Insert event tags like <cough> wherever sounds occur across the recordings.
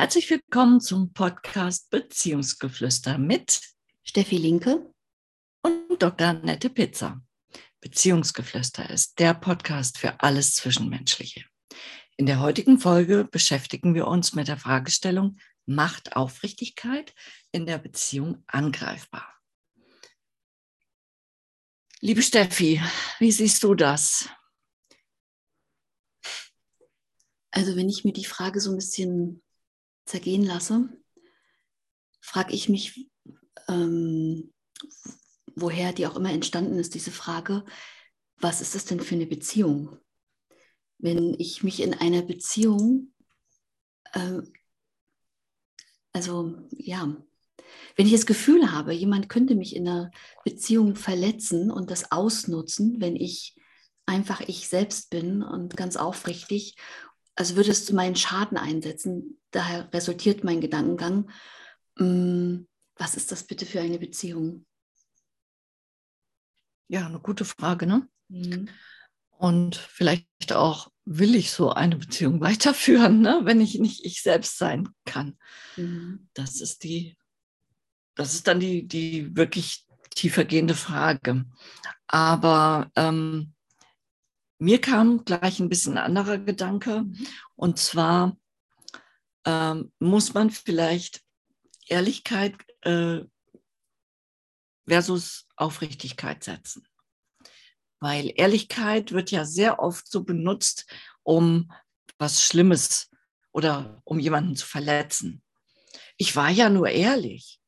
Herzlich willkommen zum Podcast Beziehungsgeflüster mit Steffi Linke und Dr. Nette Pizza. Beziehungsgeflüster ist der Podcast für alles Zwischenmenschliche. In der heutigen Folge beschäftigen wir uns mit der Fragestellung, macht Aufrichtigkeit in der Beziehung angreifbar? Liebe Steffi, wie siehst du das? Also wenn ich mir die Frage so ein bisschen zergehen lasse, frage ich mich, ähm, woher die auch immer entstanden ist, diese Frage, was ist das denn für eine Beziehung? Wenn ich mich in einer Beziehung, ähm, also ja, wenn ich das Gefühl habe, jemand könnte mich in einer Beziehung verletzen und das ausnutzen, wenn ich einfach ich selbst bin und ganz aufrichtig also würde es zu meinen Schaden einsetzen. Daher resultiert mein Gedankengang, mm, was ist das bitte für eine Beziehung? Ja, eine gute Frage, ne? Mhm. Und vielleicht auch, will ich so eine Beziehung <laughs> weiterführen, ne? wenn ich nicht ich selbst sein kann? Mhm. Das ist die, das ist dann die, die wirklich tiefergehende Frage. Aber ähm, mir kam gleich ein bisschen ein anderer Gedanke. Mhm. Und zwar ähm, muss man vielleicht Ehrlichkeit äh, versus Aufrichtigkeit setzen. Weil Ehrlichkeit wird ja sehr oft so benutzt, um was Schlimmes oder um jemanden zu verletzen. Ich war ja nur ehrlich.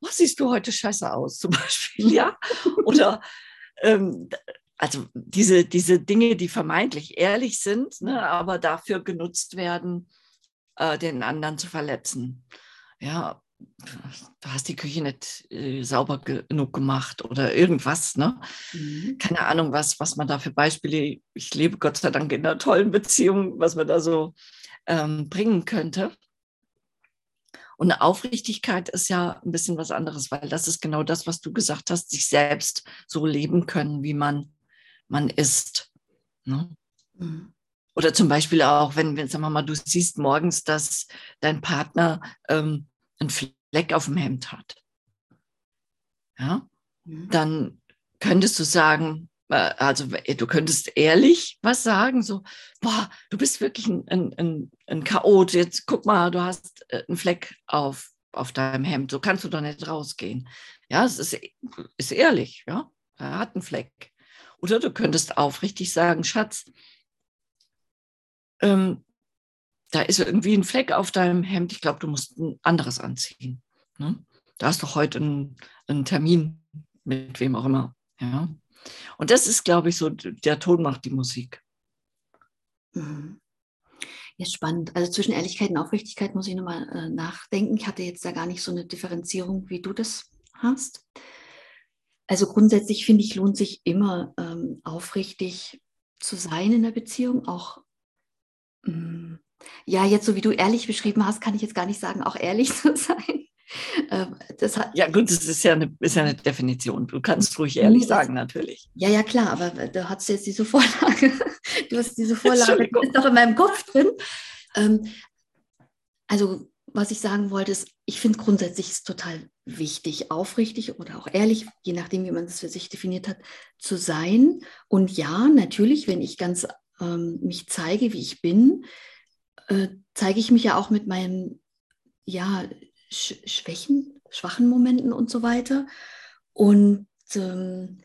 Was siehst du heute scheiße aus, <laughs> zum Beispiel, ja? Oder ähm, also diese, diese Dinge, die vermeintlich ehrlich sind, ne, aber dafür genutzt werden, äh, den anderen zu verletzen. Ja, du hast die Küche nicht äh, sauber genug gemacht oder irgendwas, ne? Mhm. Keine Ahnung, was, was man da für Beispiele, ich lebe Gott sei Dank in einer tollen Beziehung, was man da so ähm, bringen könnte. Und eine Aufrichtigkeit ist ja ein bisschen was anderes, weil das ist genau das, was du gesagt hast, sich selbst so leben können, wie man man ist. Ne? Mhm. Oder zum Beispiel auch, wenn, wenn, sagen wir mal, du siehst morgens, dass dein Partner ähm, einen Fleck auf dem Hemd hat. Ja, mhm. dann könntest du sagen, äh, also du könntest ehrlich was sagen, so, boah, du bist wirklich ein, ein, ein, ein Chaot, jetzt guck mal, du hast äh, einen Fleck auf, auf deinem Hemd, so kannst du doch nicht rausgehen. Ja, es ist, ist ehrlich, ja, er hat einen Fleck. Oder du könntest aufrichtig sagen, Schatz, ähm, da ist irgendwie ein Fleck auf deinem Hemd. Ich glaube, du musst ein anderes anziehen. Ne? Da hast doch heute einen, einen, Termin mit wem auch immer. Ja? Und das ist, glaube ich, so, der Ton macht die Musik. Mhm. Ja, spannend. Also zwischen Ehrlichkeit und Aufrichtigkeit muss ich nochmal äh, nachdenken. Ich hatte jetzt da gar nicht so eine Differenzierung, wie du das hast. Also grundsätzlich finde ich, lohnt sich immer ähm, aufrichtig zu sein in der Beziehung. Auch, mh, mm, ja, jetzt so wie du ehrlich beschrieben hast, kann ich jetzt gar nicht sagen, auch ehrlich <laughs> zu sein. Ähm, das hat, ja, gut, das ist ja, eine, ist ja eine Definition. Du kannst ruhig ehrlich sagen, natürlich. Ja, ja, klar, aber da hast du jetzt diese Vorlage. <laughs> Du hast diese Vorlage, die ist doch in meinem Kopf drin. Ähm, also was ich sagen wollte, ist, ich finde grundsätzlich ist total wichtig, aufrichtig oder auch ehrlich, je nachdem, wie man das für sich definiert hat, zu sein. Und ja, natürlich, wenn ich ganz ähm, mich zeige, wie ich bin, äh, zeige ich mich ja auch mit meinen ja, Sch Schwächen, schwachen Momenten und so weiter. Und ähm,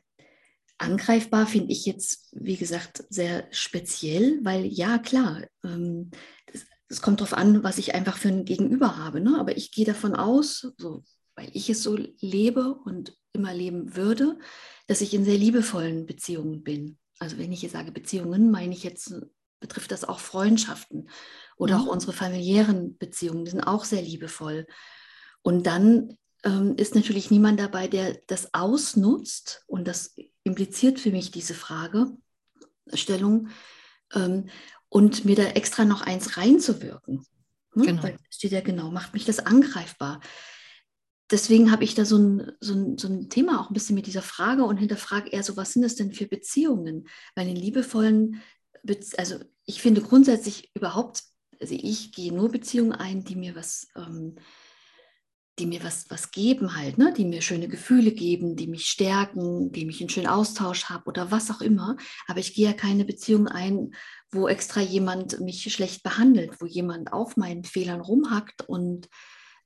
angreifbar finde ich jetzt, wie gesagt, sehr speziell, weil ja, klar, ähm, es kommt darauf an, was ich einfach für ein Gegenüber habe. Ne? Aber ich gehe davon aus, so, weil ich es so lebe und immer leben würde, dass ich in sehr liebevollen Beziehungen bin. Also wenn ich hier sage Beziehungen, meine ich jetzt, betrifft das auch Freundschaften oder mhm. auch unsere familiären Beziehungen, die sind auch sehr liebevoll. Und dann ähm, ist natürlich niemand dabei, der das ausnutzt und das impliziert für mich diese Fragestellung. Ähm, und mir da extra noch eins reinzuwirken. Ne? Genau. Weil steht ja genau, macht mich das angreifbar. Deswegen habe ich da so ein, so, ein, so ein Thema auch ein bisschen mit dieser Frage und hinterfrage eher so, was sind das denn für Beziehungen? Weil in liebevollen, Be also ich finde grundsätzlich überhaupt also ich gehe nur Beziehungen ein, die mir was, ähm, die mir was, was geben halt, ne? die mir schöne Gefühle geben, die mich stärken, die mich einen schönen Austausch habe oder was auch immer. Aber ich gehe ja keine Beziehung ein, wo extra jemand mich schlecht behandelt, wo jemand auf meinen Fehlern rumhackt und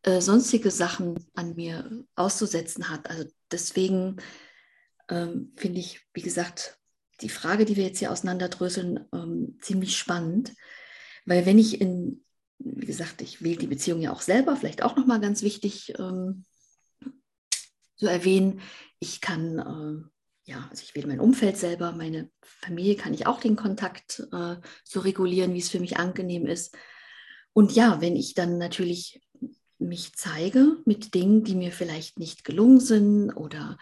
äh, sonstige Sachen an mir auszusetzen hat. Also deswegen ähm, finde ich, wie gesagt, die Frage, die wir jetzt hier auseinanderdröseln, ähm, ziemlich spannend. Weil wenn ich in, wie gesagt, ich wähle die Beziehung ja auch selber, vielleicht auch nochmal ganz wichtig ähm, zu erwähnen, ich kann, äh, ja, also ich wähle mein Umfeld selber, meine Familie kann ich auch den Kontakt äh, so regulieren, wie es für mich angenehm ist. Und ja, wenn ich dann natürlich mich zeige mit Dingen, die mir vielleicht nicht gelungen sind oder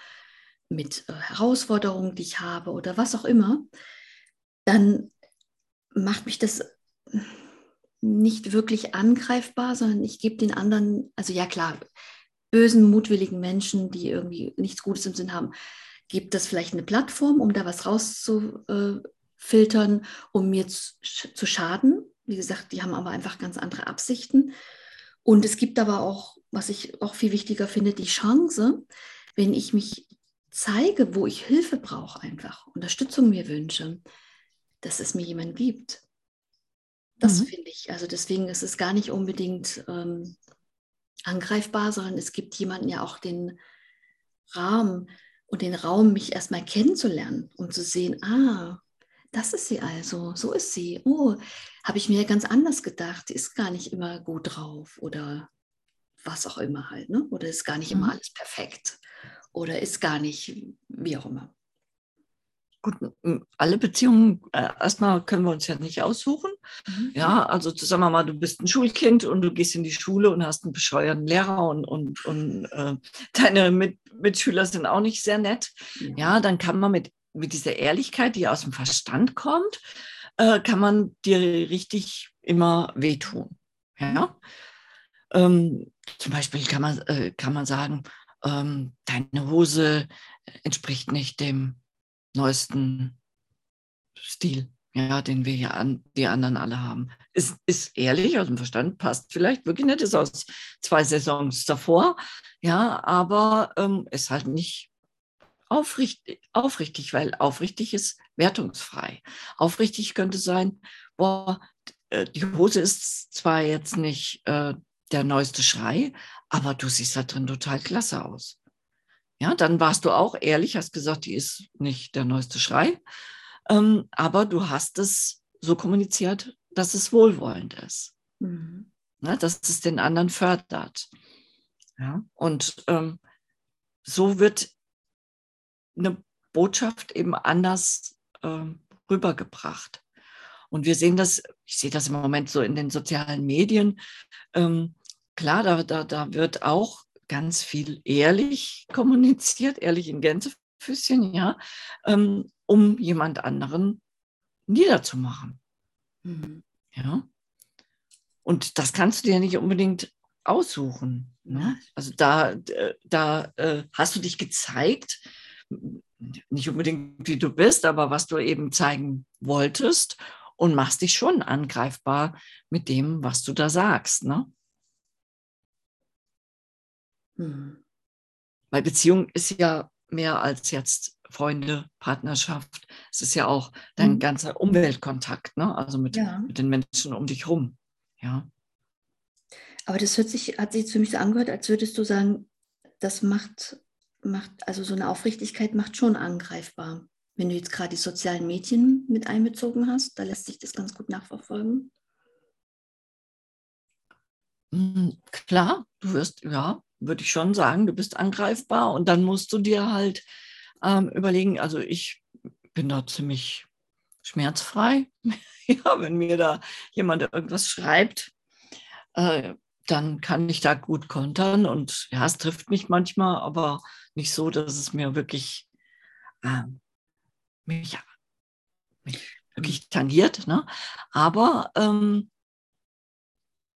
mit äh, Herausforderungen, die ich habe oder was auch immer, dann macht mich das nicht wirklich angreifbar, sondern ich gebe den anderen, also ja klar, bösen, mutwilligen Menschen, die irgendwie nichts Gutes im Sinn haben, gibt das vielleicht eine Plattform, um da was rauszufiltern, um mir zu, zu schaden. Wie gesagt, die haben aber einfach ganz andere Absichten. Und es gibt aber auch, was ich auch viel wichtiger finde, die Chance, wenn ich mich zeige, wo ich Hilfe brauche, einfach Unterstützung mir wünsche, dass es mir jemand gibt. Das mhm. finde ich. Also deswegen ist es gar nicht unbedingt ähm, angreifbar, sondern es gibt jemanden ja auch den Rahmen und den Raum, mich erstmal kennenzulernen, um zu sehen, ah, das ist sie also, so ist sie. Oh, habe ich mir ganz anders gedacht, sie ist gar nicht immer gut drauf oder was auch immer halt, ne? Oder ist gar nicht mhm. immer alles perfekt oder ist gar nicht, wie auch immer. Gut, alle Beziehungen, äh, erstmal können wir uns ja nicht aussuchen. Mhm. Ja, also sagen wir mal, du bist ein Schulkind und du gehst in die Schule und hast einen bescheuerten Lehrer und, und, und äh, <laughs> deine Mit Mitschüler sind auch nicht sehr nett. Ja. ja, dann kann man mit, mit dieser Ehrlichkeit, die aus dem Verstand kommt, äh, kann man dir richtig immer wehtun. Ja. Ähm, zum Beispiel kann man, äh, kann man sagen, ähm, deine Hose entspricht nicht dem neuesten Stil, ja, den wir ja an, die anderen alle haben. Ist, ist ehrlich, aus dem Verstand, passt vielleicht wirklich nicht, ist aus zwei Saisons davor, ja, aber ähm, ist halt nicht aufrichtig, aufrichtig, weil aufrichtig ist wertungsfrei. Aufrichtig könnte sein, boah, äh, die Hose ist zwar jetzt nicht äh, der neueste Schrei, aber du siehst da drin total klasse aus. Ja, dann warst du auch ehrlich, hast gesagt, die ist nicht der neueste Schrei, ähm, aber du hast es so kommuniziert, dass es wohlwollend ist. Mhm. Ne, dass es den anderen fördert. Ja, und ähm, so wird eine Botschaft eben anders ähm, rübergebracht. Und wir sehen das, ich sehe das im Moment so in den sozialen Medien, ähm, klar, da, da, da wird auch ganz viel ehrlich <laughs> kommuniziert, ehrlich in Gänsefüßchen, ja, ähm, um jemand anderen niederzumachen. Mhm. Ja. Und das kannst du dir nicht unbedingt aussuchen. Ne? Also da, da äh, hast du dich gezeigt, nicht unbedingt wie du bist, aber was du eben zeigen wolltest und machst dich schon angreifbar mit dem, was du da sagst. Ne? Mhm. Weil Beziehung ist ja mehr als jetzt Freunde, Partnerschaft. Es ist ja auch dein mhm. ganzer Umweltkontakt, ne? also mit, ja. mit den Menschen um dich rum. Ja. Aber das hört sich, hat sich für mich so angehört, als würdest du sagen, das macht, macht, also so eine Aufrichtigkeit macht schon angreifbar. Wenn du jetzt gerade die sozialen Medien mit einbezogen hast, da lässt sich das ganz gut nachverfolgen. Hm, klar, du wirst, ja, würde ich schon sagen, du bist angreifbar und dann musst du dir halt ähm, überlegen, also ich bin da ziemlich schmerzfrei. <laughs> ja, wenn mir da jemand irgendwas schreibt, äh, dann kann ich da gut kontern und ja, es trifft mich manchmal, aber nicht so, dass es mir wirklich äh, mich, mich wirklich tangiert. Ne? Aber ähm,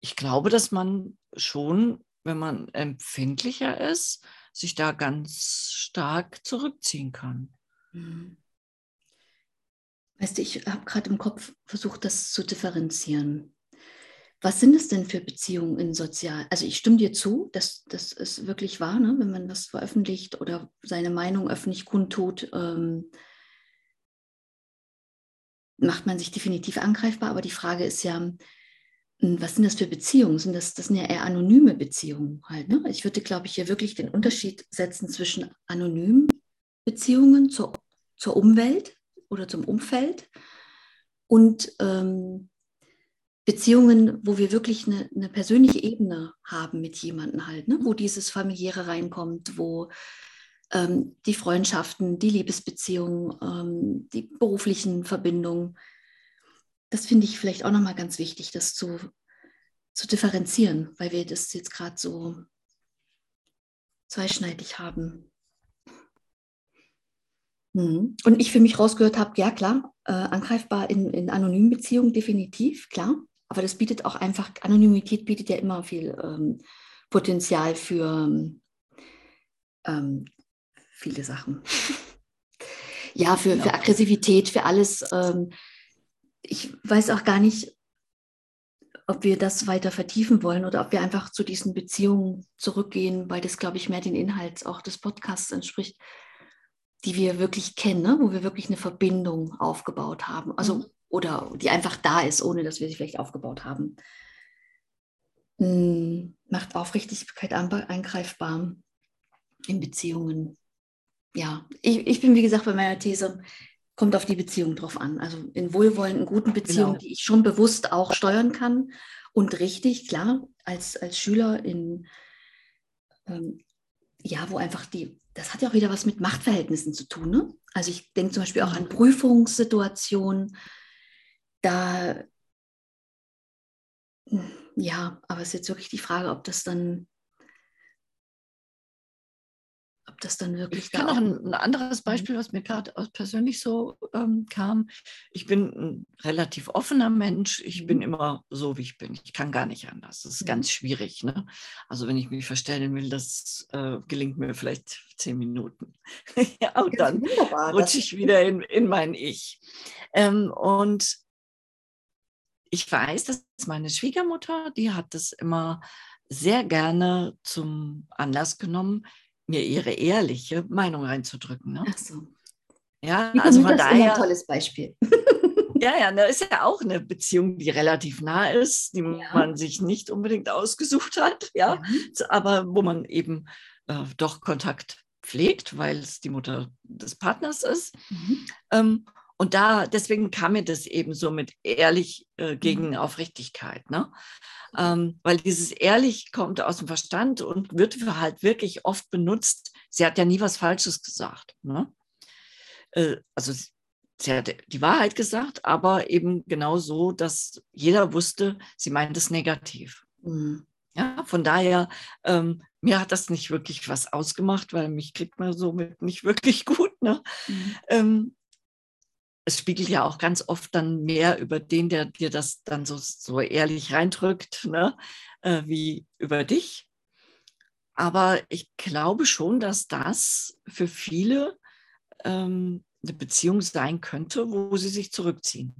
ich glaube, dass man schon wenn man empfindlicher ist, sich da ganz stark zurückziehen kann. Mhm. Weißt du, ich habe gerade im Kopf versucht, das zu differenzieren. Was sind es denn für Beziehungen in sozial? Also ich stimme dir zu, dass das ist wirklich wahr, ne? wenn man was veröffentlicht oder seine Meinung öffentlich kundtut, ähm, macht man sich definitiv angreifbar. Aber die Frage ist ja, hm, was sind das für Beziehungen? Sind das, das sind ja eher anonyme Beziehungen halt. Ne? Ich würde, glaube ich, hier wirklich den Unterschied setzen zwischen anonymen Beziehungen zur, zur Umwelt oder zum Umfeld und ähm, Beziehungen, wo wir wirklich eine, eine, persönliche Ebene haben mit jemandem halt, ne? wo dieses familiäre reinkommt, wo ähm, die Freundschaften, die Liebesbeziehungen, ähm, die beruflichen Verbindungen. Das finde ich vielleicht auch nochmal ganz wichtig, das zu, zu differenzieren, weil wir das jetzt gerade so zweischneidig haben. Mhm. Und ich für mich rausgehört habe, ja klar, äh, angreifbar in, in anonymen Beziehungen definitiv, klar. Aber das bietet auch einfach, Anonymität bietet ja immer viel ähm, Potenzial für ähm, viele Sachen. ja, für, für Aggressivität, für alles. Ähm, ich weiß auch gar nicht, ob wir das weiter vertiefen wollen oder ob wir einfach zu diesen Beziehungen zurückgehen, weil das, glaube ich, mehr den Inhalt auch des Podcasts entspricht, die wir wirklich kennen, ne? wo wir wirklich eine Verbindung aufgebaut haben. Also mhm oder die einfach da ist, ohne dass wir sie vielleicht aufgebaut haben. Hm, macht Aufrichtigkeit eingreifbar in Beziehungen. Ja, ich, ich bin wie gesagt bei meiner These, kommt auf die Beziehung drauf an. Also in wohlwollenden, guten Beziehungen, genau. die ich schon bewusst auch steuern kann und richtig, klar, als, als Schüler in, ähm, ja, wo einfach die, das hat ja auch wieder was mit Machtverhältnissen zu tun. Ne? Also ich denke zum Beispiel auch an Prüfungssituationen, da, ja, aber es ist jetzt wirklich die Frage, ob das dann, ob das dann wirklich. Ich kann noch ein, ein, anderes mhm. Beispiel, was mir gerade persönlich so ähm, kam. Ich bin ein relativ offener Mensch. Ich bin mhm. immer so, wie ich bin. Ich kann gar nicht anders. Das ist mhm. ganz schwierig. Ne? Also wenn ich mich verstellen will, das äh, gelingt mir vielleicht zehn Minuten. <laughs> ja, und dann rutsche ich wieder in, in mein Ich. Ähm, und ich weiß, dass meine Schwiegermutter, die hat das immer sehr gerne zum Anlass genommen, mir ihre ehrliche Meinung reinzudrücken. Ne? Ach so. Ja, also von daher. Ein tolles Beispiel. Ja, ja, da ist ja auch eine Beziehung, die relativ nah ist, die ja. man sich nicht unbedingt ausgesucht hat, ja, ja. aber wo man eben äh, doch Kontakt pflegt, weil es die Mutter des Partners ist. Mhm. Ähm, und da, deswegen kam mir das eben so mit ehrlich äh, gegen mhm. Aufrichtigkeit. Ne? Ähm, weil dieses ehrlich kommt aus dem Verstand und wird halt wirklich oft benutzt. Sie hat ja nie was Falsches gesagt. Ne? Äh, also sie hat die Wahrheit gesagt, aber eben genau so, dass jeder wusste, sie meint es negativ. Mhm. Ja, von daher, ähm, mir hat das nicht wirklich was ausgemacht, weil mich kriegt man somit nicht <laughs> wirklich gut. Ne? Mhm. Ähm, es spiegelt ja auch ganz oft dann mehr über den, der dir das dann so, so ehrlich reindrückt, ne? Äh, wie über dich. Aber ich glaube schon, dass das für viele ähm, eine Beziehung sein könnte, wo sie sich zurückziehen.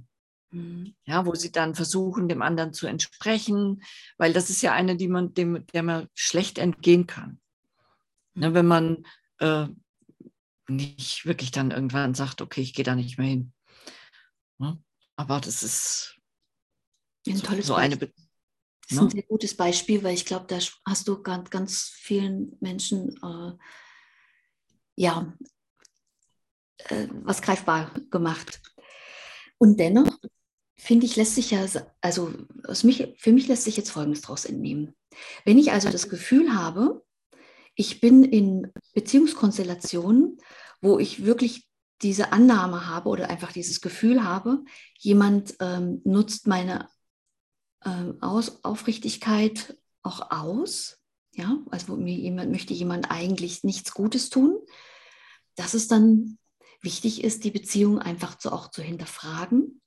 Mhm. Ja, wo sie dann versuchen, dem anderen zu entsprechen, weil das ist ja eine, die man, dem, der man schlecht entgehen kann. Ne, wenn man äh, nicht wirklich dann irgendwann sagt, okay, ich gehe da nicht mehr hin. Ne? Aber das ist ein so, tolles so eine. Be das ist ein ne? sehr gutes Beispiel, weil ich glaube, da hast du ganz, ganz vielen Menschen äh, ja, äh, was greifbar gemacht. Und dennoch, finde ich, lässt sich ja, also aus mich, für mich lässt sich jetzt Folgendes daraus entnehmen. Wenn ich also das Gefühl habe, ich bin in Beziehungskonstellationen, wo ich wirklich diese Annahme habe oder einfach dieses Gefühl habe, jemand ähm, nutzt meine ähm, aus, Aufrichtigkeit auch aus, ja, also mir jemand möchte jemand eigentlich nichts Gutes tun, dass es dann wichtig ist, die Beziehung einfach zu, auch zu hinterfragen,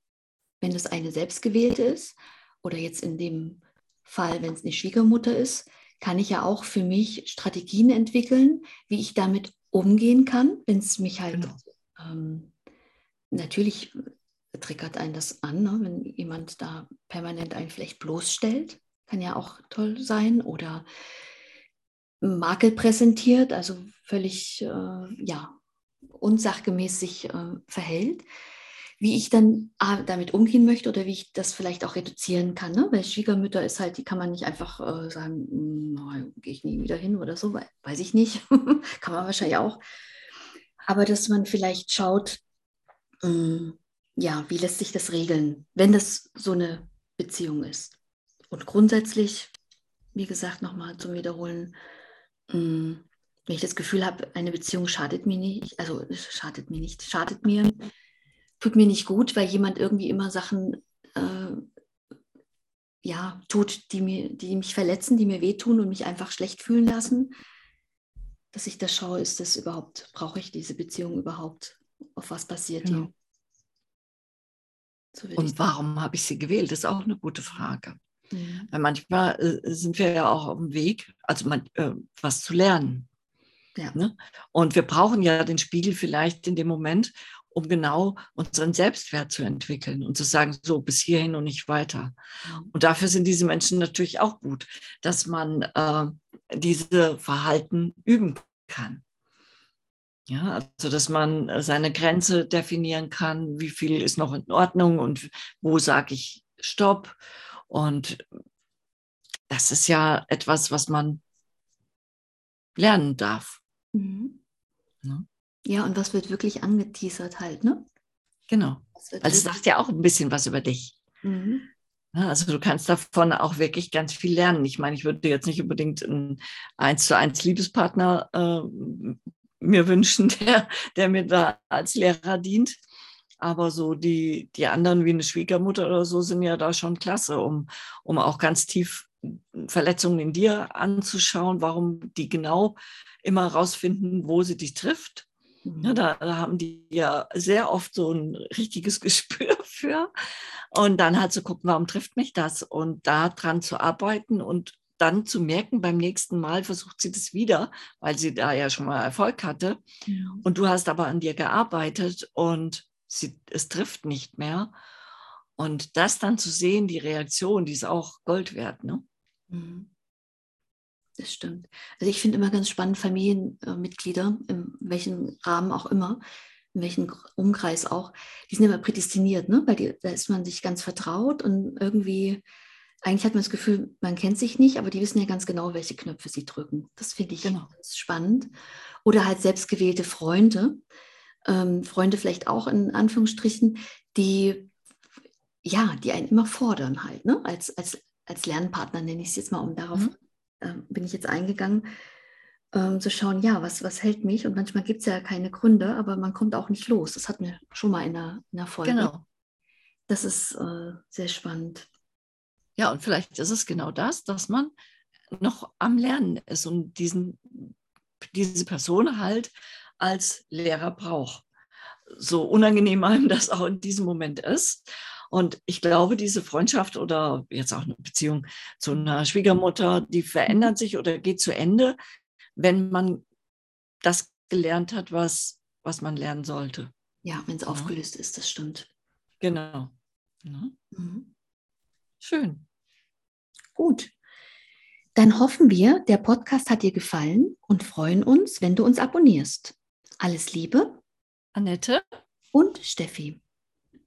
wenn es eine selbstgewählte ist oder jetzt in dem Fall, wenn es eine Schwiegermutter ist, kann ich ja auch für mich Strategien entwickeln, wie ich damit umgehen kann, wenn es mich halt genau. ähm, natürlich triggert einen das an, ne? wenn jemand da permanent einen vielleicht bloßstellt. Kann ja auch toll sein. Oder Makel präsentiert, also völlig äh, ja, unsachgemäß sich äh, verhält. Wie ich dann ah, damit umgehen möchte oder wie ich das vielleicht auch reduzieren kann. Ne? Weil Schwiegermütter ist halt, die kann man nicht einfach äh, sagen, hm, gehe ich nie wieder hin oder so, weiß ich nicht. <laughs> kann man wahrscheinlich auch. Aber dass man vielleicht schaut, hm, ja, wie lässt sich das regeln, wenn das so eine Beziehung ist. Und grundsätzlich, wie gesagt, nochmal zum Wiederholen, hm, wenn ich das Gefühl habe, eine Beziehung schadet mir nicht, also schadet mir nicht, schadet mir, tut mir nicht gut, weil jemand irgendwie immer Sachen äh, ja, tut, die, mir, die mich verletzen, die mir wehtun und mich einfach schlecht fühlen lassen, dass ich da schaue, ist das überhaupt, brauche ich diese Beziehung überhaupt? Auf was passiert genau. So und warum habe ich sie gewählt? Das ist auch eine gute Frage. Mhm. Weil manchmal äh, sind wir ja auch auf dem Weg, also man, äh, was zu lernen. Ja. Ne? Und wir brauchen ja den Spiegel vielleicht in dem Moment, um genau unseren Selbstwert zu entwickeln und zu sagen, so bis hierhin und nicht weiter. Mhm. Und dafür sind diese Menschen natürlich auch gut, dass man äh, diese Verhalten üben kann. Ja, also dass man seine Grenze definieren kann, wie viel ist noch in Ordnung und wo sage ich Stopp. Und das ist ja etwas, was man lernen darf. Mhm. Ja. Ja, und was wird wirklich angeteasert halt, ne? Genau. Weil es sagt ja auch ein bisschen was über dich. Mhm. Also du kannst davon auch wirklich ganz viel lernen. Ich meine, ich würde jetzt nicht unbedingt einen eins zu eins Liebespartner äh, mir wünschen, <laughs> der, der mir da als Lehrer dient. Aber so die, die anderen wie eine Schwiegermutter oder so sind ja da schon klasse, um, um auch ganz tief Verletzungen in dir anzuschauen, warum die genau immer rausfinden, wo sie dich trifft. Ja, da, da, haben die ja sehr oft so ein richtiges <laughs> Gespür für. Und dann halt zu gucken, warum trifft mich das? Und da dran zu arbeiten und dann zu merken, beim nächsten Mal versucht sie das wieder, weil sie da ja schon mal Erfolg hatte. Ja. Und du hast aber an dir gearbeitet und sie, es trifft nicht mehr. Und das dann zu sehen, die Reaktion, die ist auch Gold wert. Ne? Mhm. Das stimmt. Also ich finde immer ganz spannend, Familienmitglieder, in welchem Rahmen auch immer, in welchem Umkreis auch, die sind immer prädestiniert, ne? weil die, da ist man sich ganz vertraut und irgendwie eigentlich hat man das Gefühl, man kennt sich nicht, aber die wissen ja ganz genau, welche Knöpfe sie drücken. Das finde ich genau. spannend. Oder halt selbstgewählte Freunde, ähm, Freunde vielleicht auch in Anführungsstrichen, die ja, die einen immer fordern halt, ne? als, als, als Lernpartner nenne ich es jetzt mal, um darauf mhm. Äh, bin ich jetzt eingegangen, ähm, zu schauen, ja, was, was hält mich? Und manchmal gibt es ja keine Gründe, aber man kommt auch nicht los. Das hatten wir schon mal in einer, in einer Folge. Genau. Das ist äh, sehr spannend. Ja, und vielleicht ist es genau das, dass man noch am Lernen ist und diesen, diese Person halt als Lehrer braucht. So unangenehm einem das auch in diesem Moment ist. Und ich glaube, diese Freundschaft oder jetzt auch eine Beziehung zu einer Schwiegermutter, die verändert sich oder geht zu Ende, wenn man das gelernt hat, was, was man lernen sollte. Ja, wenn es ja. aufgelöst ist, das stimmt. Genau. Ja. Mhm. Schön. Gut. Dann hoffen wir, der Podcast hat dir gefallen und freuen uns, wenn du uns abonnierst. Alles Liebe. Annette und Steffi.